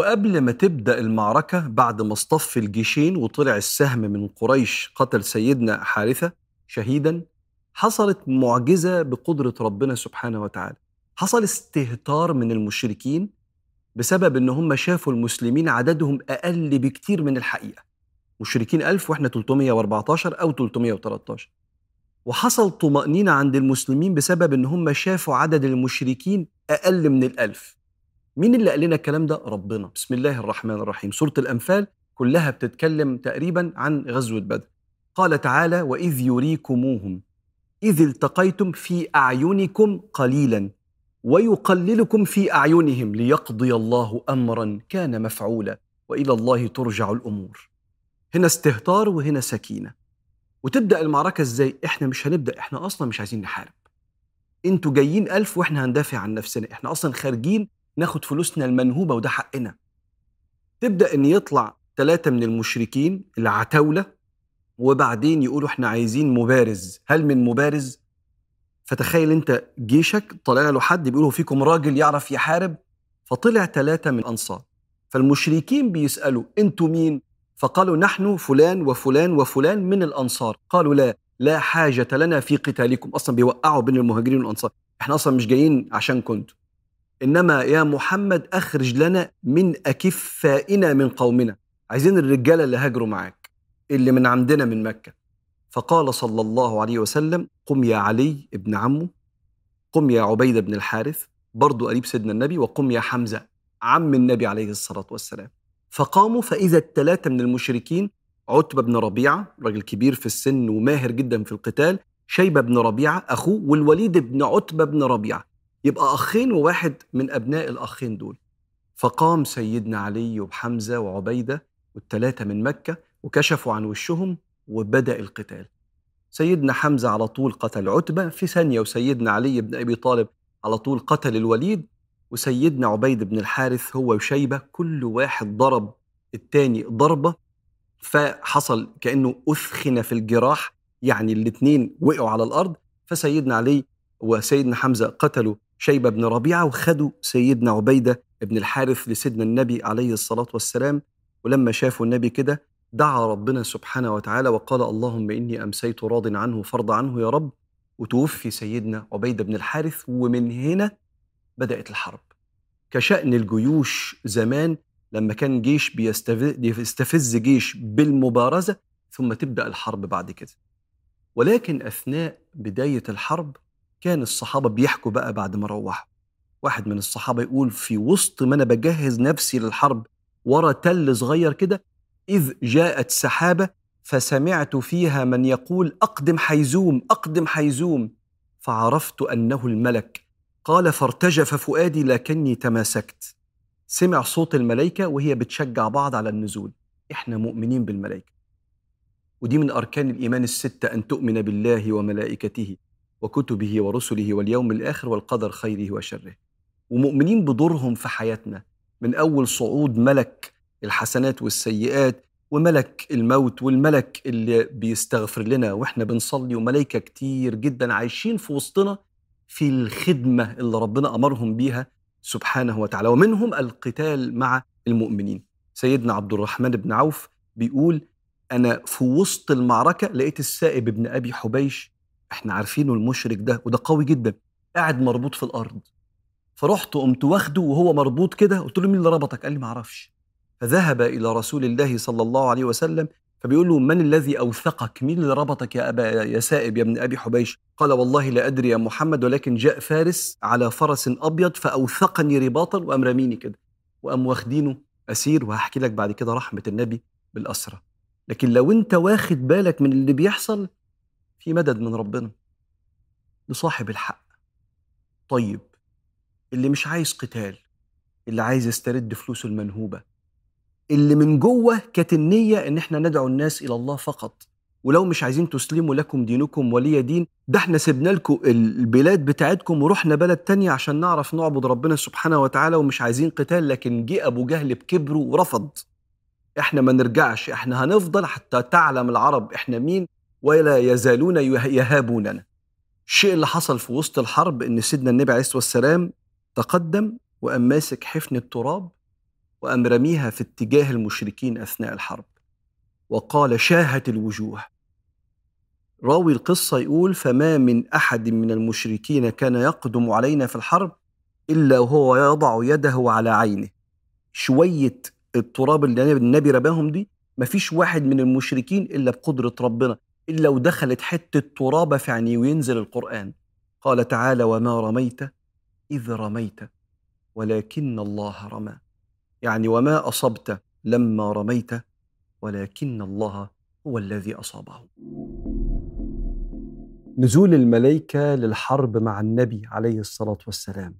وقبل ما تبدأ المعركة بعد ما اصطف الجيشين وطلع السهم من قريش قتل سيدنا حارثة شهيدا حصلت معجزة بقدرة ربنا سبحانه وتعالى. حصل استهتار من المشركين بسبب إن هم شافوا المسلمين عددهم أقل بكتير من الحقيقة. مشركين ألف وإحنا 314 أو 313 وحصل طمأنينة عند المسلمين بسبب إن هم شافوا عدد المشركين أقل من الألف. مين اللي قال لنا الكلام ده؟ ربنا. بسم الله الرحمن الرحيم. سورة الأنفال كلها بتتكلم تقريبا عن غزوة بدر. قال تعالى وإذ يريكموهم. إذ التقيتم في أعينكم قليلا ويقللكم في أعينهم ليقضي الله امرا كان مفعولا وإلى الله ترجع الأمور. هنا استهتار وهنا سكينة. وتبدأ المعركة إزاي؟ إحنا مش هنبدأ. إحنا أصلا مش عايزين نحارب. أنتوا جايين ألف وإحنا هندافع عن نفسنا. إحنا أصلا خارجين ناخد فلوسنا المنهوبة وده حقنا. تبدأ إن يطلع ثلاثة من المشركين العتاولة وبعدين يقولوا إحنا عايزين مبارز. هل من مبارز؟ فتخيل أنت جيشك طالع له حد بيقولوا فيكم راجل يعرف يحارب فطلع ثلاثة من أنصار فالمشركين بيسألوا أنتوا مين؟ فقالوا نحن فلان وفلان وفلان من الأنصار. قالوا لا لا حاجة لنا في قتالكم أصلا بيوقعوا بين المهاجرين والأنصار. إحنا أصلا مش جايين عشان كنتوا. إنما يا محمد أخرج لنا من أكفائنا من قومنا. عايزين الرجالة اللي هاجروا معاك اللي من عندنا من مكة. فقال صلى الله عليه وسلم قم يا علي ابن عمه قم يا عبيدة بن الحارث برضو قريب سيدنا النبي وقم يا حمزة عم النبي عليه الصلاة والسلام. فقاموا. فإذا الثلاثة من المشركين عتبة بن ربيعة راجل كبير في السن وماهر جدا في القتال شيبة بن ربيعة أخوه والوليد بن عتبة بن ربيعة. يبقى أخين وواحد من أبناء الأخين دول. فقام سيدنا علي وحمزة وعبيدة والثلاثة من مكة وكشفوا عن وشهم وبدأ القتال. سيدنا حمزة على طول قتل عتبة في ثانية وسيدنا علي بن أبي طالب على طول قتل الوليد وسيدنا عبيد بن الحارث هو وشيبة كل واحد ضرب التاني ضربة فحصل كأنه أثخن في الجراح يعني الاثنين وقعوا على الأرض. فسيدنا علي وسيدنا حمزة قتلوا شيبة بن ربيعة وخدوا سيدنا عبيدة بن الحارث لسيدنا النبي عليه الصلاة والسلام. ولما شافوا النبي كده دعا ربنا سبحانه وتعالى وقال اللهم إني أمسيت راض عنه فرض عنه يا رب. وتوفي سيدنا عبيدة بن الحارث ومن هنا بدأت الحرب. كشأن الجيوش زمان لما كان جيش بيستفز جيش بالمبارزة ثم تبدأ الحرب بعد كده. ولكن أثناء بداية الحرب كان الصحابة بيحكوا بقى بعد ما روحوا. واحد من الصحابة يقول في وسط ما أنا بجهز نفسي للحرب ورا تل صغير كده إذ جاءت سحابة فسمعت فيها من يقول أقدم حيزوم أقدم حيزوم. فعرفت أنه الملك. قال فارتجف فؤادي لكني تماسكت. سمع صوت الملائكة وهي بتشجع بعض على النزول. إحنا مؤمنين بالملائكة. ودي من أركان الإيمان الستة أن تؤمن بالله وملائكته. وكتبه ورسله واليوم الآخر والقدر خيره وشره. ومؤمنين بدورهم في حياتنا. من أول صعود ملك الحسنات والسيئات وملك الموت والملك اللي بيستغفر لنا وإحنا بنصلي وملائكة كتير جدا عايشين في وسطنا في الخدمة اللي ربنا أمرهم بيها سبحانه وتعالى. ومنهم القتال مع المؤمنين. سيدنا عبد الرحمن بن عوف بيقول أنا في وسط المعركة لقيت السائب ابن أبي حبيش إحنا عارفينه المشرك ده وده قوي جدا قاعد مربوط في الأرض. فرحت قمت واخده وهو مربوط كده قلت له مين اللي ربطك؟ قال لي ما أعرفش. فذهب إلى رسول الله صلى الله عليه وسلم فبيقول له من الذي أوثقك؟ مين اللي ربطك يا أبا يا سائب يا ابن أبي حبيش؟ قال والله لا أدري يا محمد ولكن جاء فارس على فرس أبيض فأوثقني رباطا وأم رميني كده. وأم واخدينه أسير وهحكي لك بعد كده رحمة النبي بالأسرة. لكن لو أنت واخد بالك من اللي بيحصل في مدد من ربنا لصاحب الحق. طيب اللي مش عايز قتال اللي عايز يسترد فلوسه المنهوبة اللي من جوه كانت النية إن إحنا ندعو الناس إلى الله فقط ولو مش عايزين تسلموا لكم دينكم ولي دين ده إحنا سيبنا لكم البلاد بتاعتكم ورحنا بلد تانية عشان نعرف نعبد ربنا سبحانه وتعالى ومش عايزين قتال لكن جه أبو جهل بكبره ورفض. إحنا ما نرجعش إحنا هنفضل حتى تعلم العرب إحنا مين ولا يزالون يهابوننا. الشيء اللي حصل في وسط الحرب إن سيدنا النبي عليه الصلاة والسلام تقدم وقام ماسك حفن التراب وقام رميها في اتجاه المشركين أثناء الحرب. وقال شاهت الوجوه. راوي القصة يقول فما من أحد من المشركين كان يقدم علينا في الحرب إلا وهو يضع يده على عينه. شوية التراب اللي النبي رباهم دي مفيش واحد من المشركين إلا بقدرة ربنا. إلا ودخلت حتة ترابة في عينيه وينزل القرآن. قال تعالى وما رميت إذ رميت ولكن الله رمى. يعني وما أصبت لما رميت ولكن الله هو الذي أصابه. نزول الملائكة للحرب مع النبي عليه الصلاة والسلام.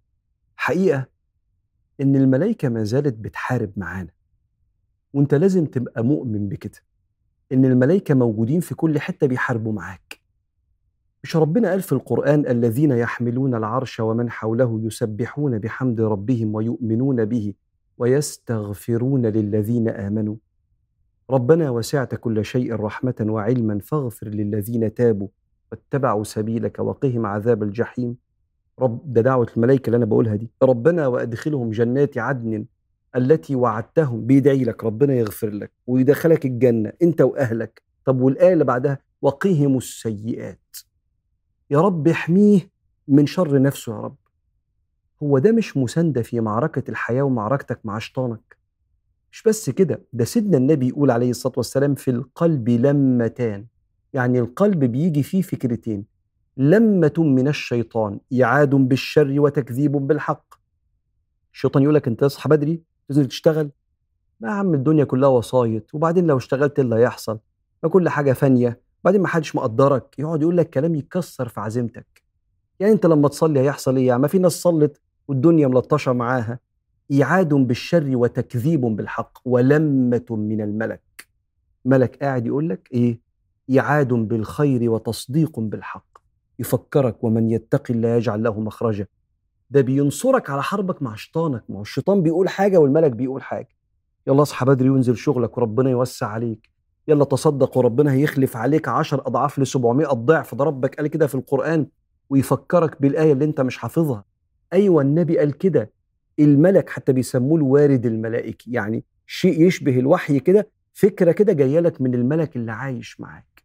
حقيقة إن الملائكة ما زالت بتحارب معانا. وأنت لازم تبقى مؤمن بكده. إن الملائكة موجودين في كل حتة بيحاربوا معاك. مش ربنا قال في القرآن الذين يحملون العرش ومن حوله يسبحون بحمد ربهم ويؤمنون به ويستغفرون للذين آمنوا؟ ربنا وسعت كل شيء رحمة وعلما فاغفر للذين تابوا واتبعوا سبيلك وقهم عذاب الجحيم. رب ده دعوة الملائكة اللي أنا بقولها دي. ربنا وأدخلهم جنات عدن التي وعدتهم بيدعي لك ربنا يغفر لك ويدخلك الجنة أنت وأهلك. طب والآية اللي بعدها؟ وقهم السيئات. يا رب احميه من شر نفسه يا رب. هو ده مش مساندة في معركة الحياة ومعركتك مع شيطانك؟ مش بس كده ده سيدنا النبي يقول عليه الصلاة والسلام في القلب لمتان. يعني القلب بيجي فيه فكرتين. لمة من الشيطان إعاد بالشر وتكذيب بالحق. الشيطان يقول لك أنت تصحى بدري تنزل تشتغل؟ ما يا عم الدنيا كلها وسايط وبعدين لو اشتغلت إيه اللي هيحصل؟ ما كل حاجة فانية بعدين ما حدش مقدرك يقعد يقول لك كلام يكسر في عزيمتك. يعني أنت لما تصلي هيحصل إيه ما في ناس صلت والدنيا ملطشة معاها. إيعاد بالشر وتكذيب بالحق ولمة من الملك. ملك قاعد يقول لك إيه؟ إيعاد بالخير وتصديق بالحق. يفكرك ومن يتقي الله يجعل له مخرجا. ده بينصرك على حربك مع شيطانك. ما هو الشيطان بيقول حاجة والملك بيقول حاجة. يلا اصحى بدري وانزل شغلك وربنا يوسع عليك. يلا تصدق وربنا هيخلف عليك عشر أضعاف ل 700 ضعف ده ربك قال كده في القرآن ويفكرك بالآية اللي انت مش حافظها. أيوه النبي قال كده. الملك حتى بيسموه الوارد الملائكي. يعني شيء يشبه الوحي كده فكرة كده جاية لك من الملك اللي عايش معاك.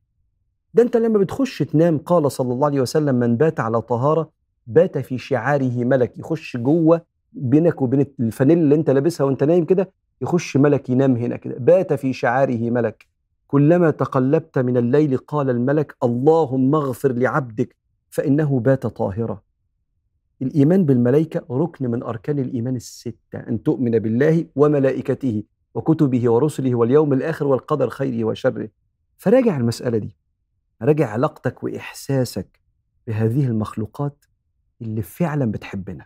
ده انت لما بتخش تنام قال صلى الله عليه وسلم من بات على طهارة بات في شعاره ملك يخش جوه بينك وبين الفانيل اللي انت لابسها وانت نايم كده يخش ملك ينام هنا كده. بات في شعاره ملك. كلما تقلبت من الليل قال الملك اللهم اغفر لعبدك فإنه بات طاهرا. الإيمان بالملائكة ركن من أركان الإيمان الستة أن تؤمن بالله وملائكته وكتبه ورسله واليوم الآخر والقدر خيره وشره. فراجع المسألة دي. راجع علاقتك وإحساسك بهذه المخلوقات اللي فعلا بتحبنا.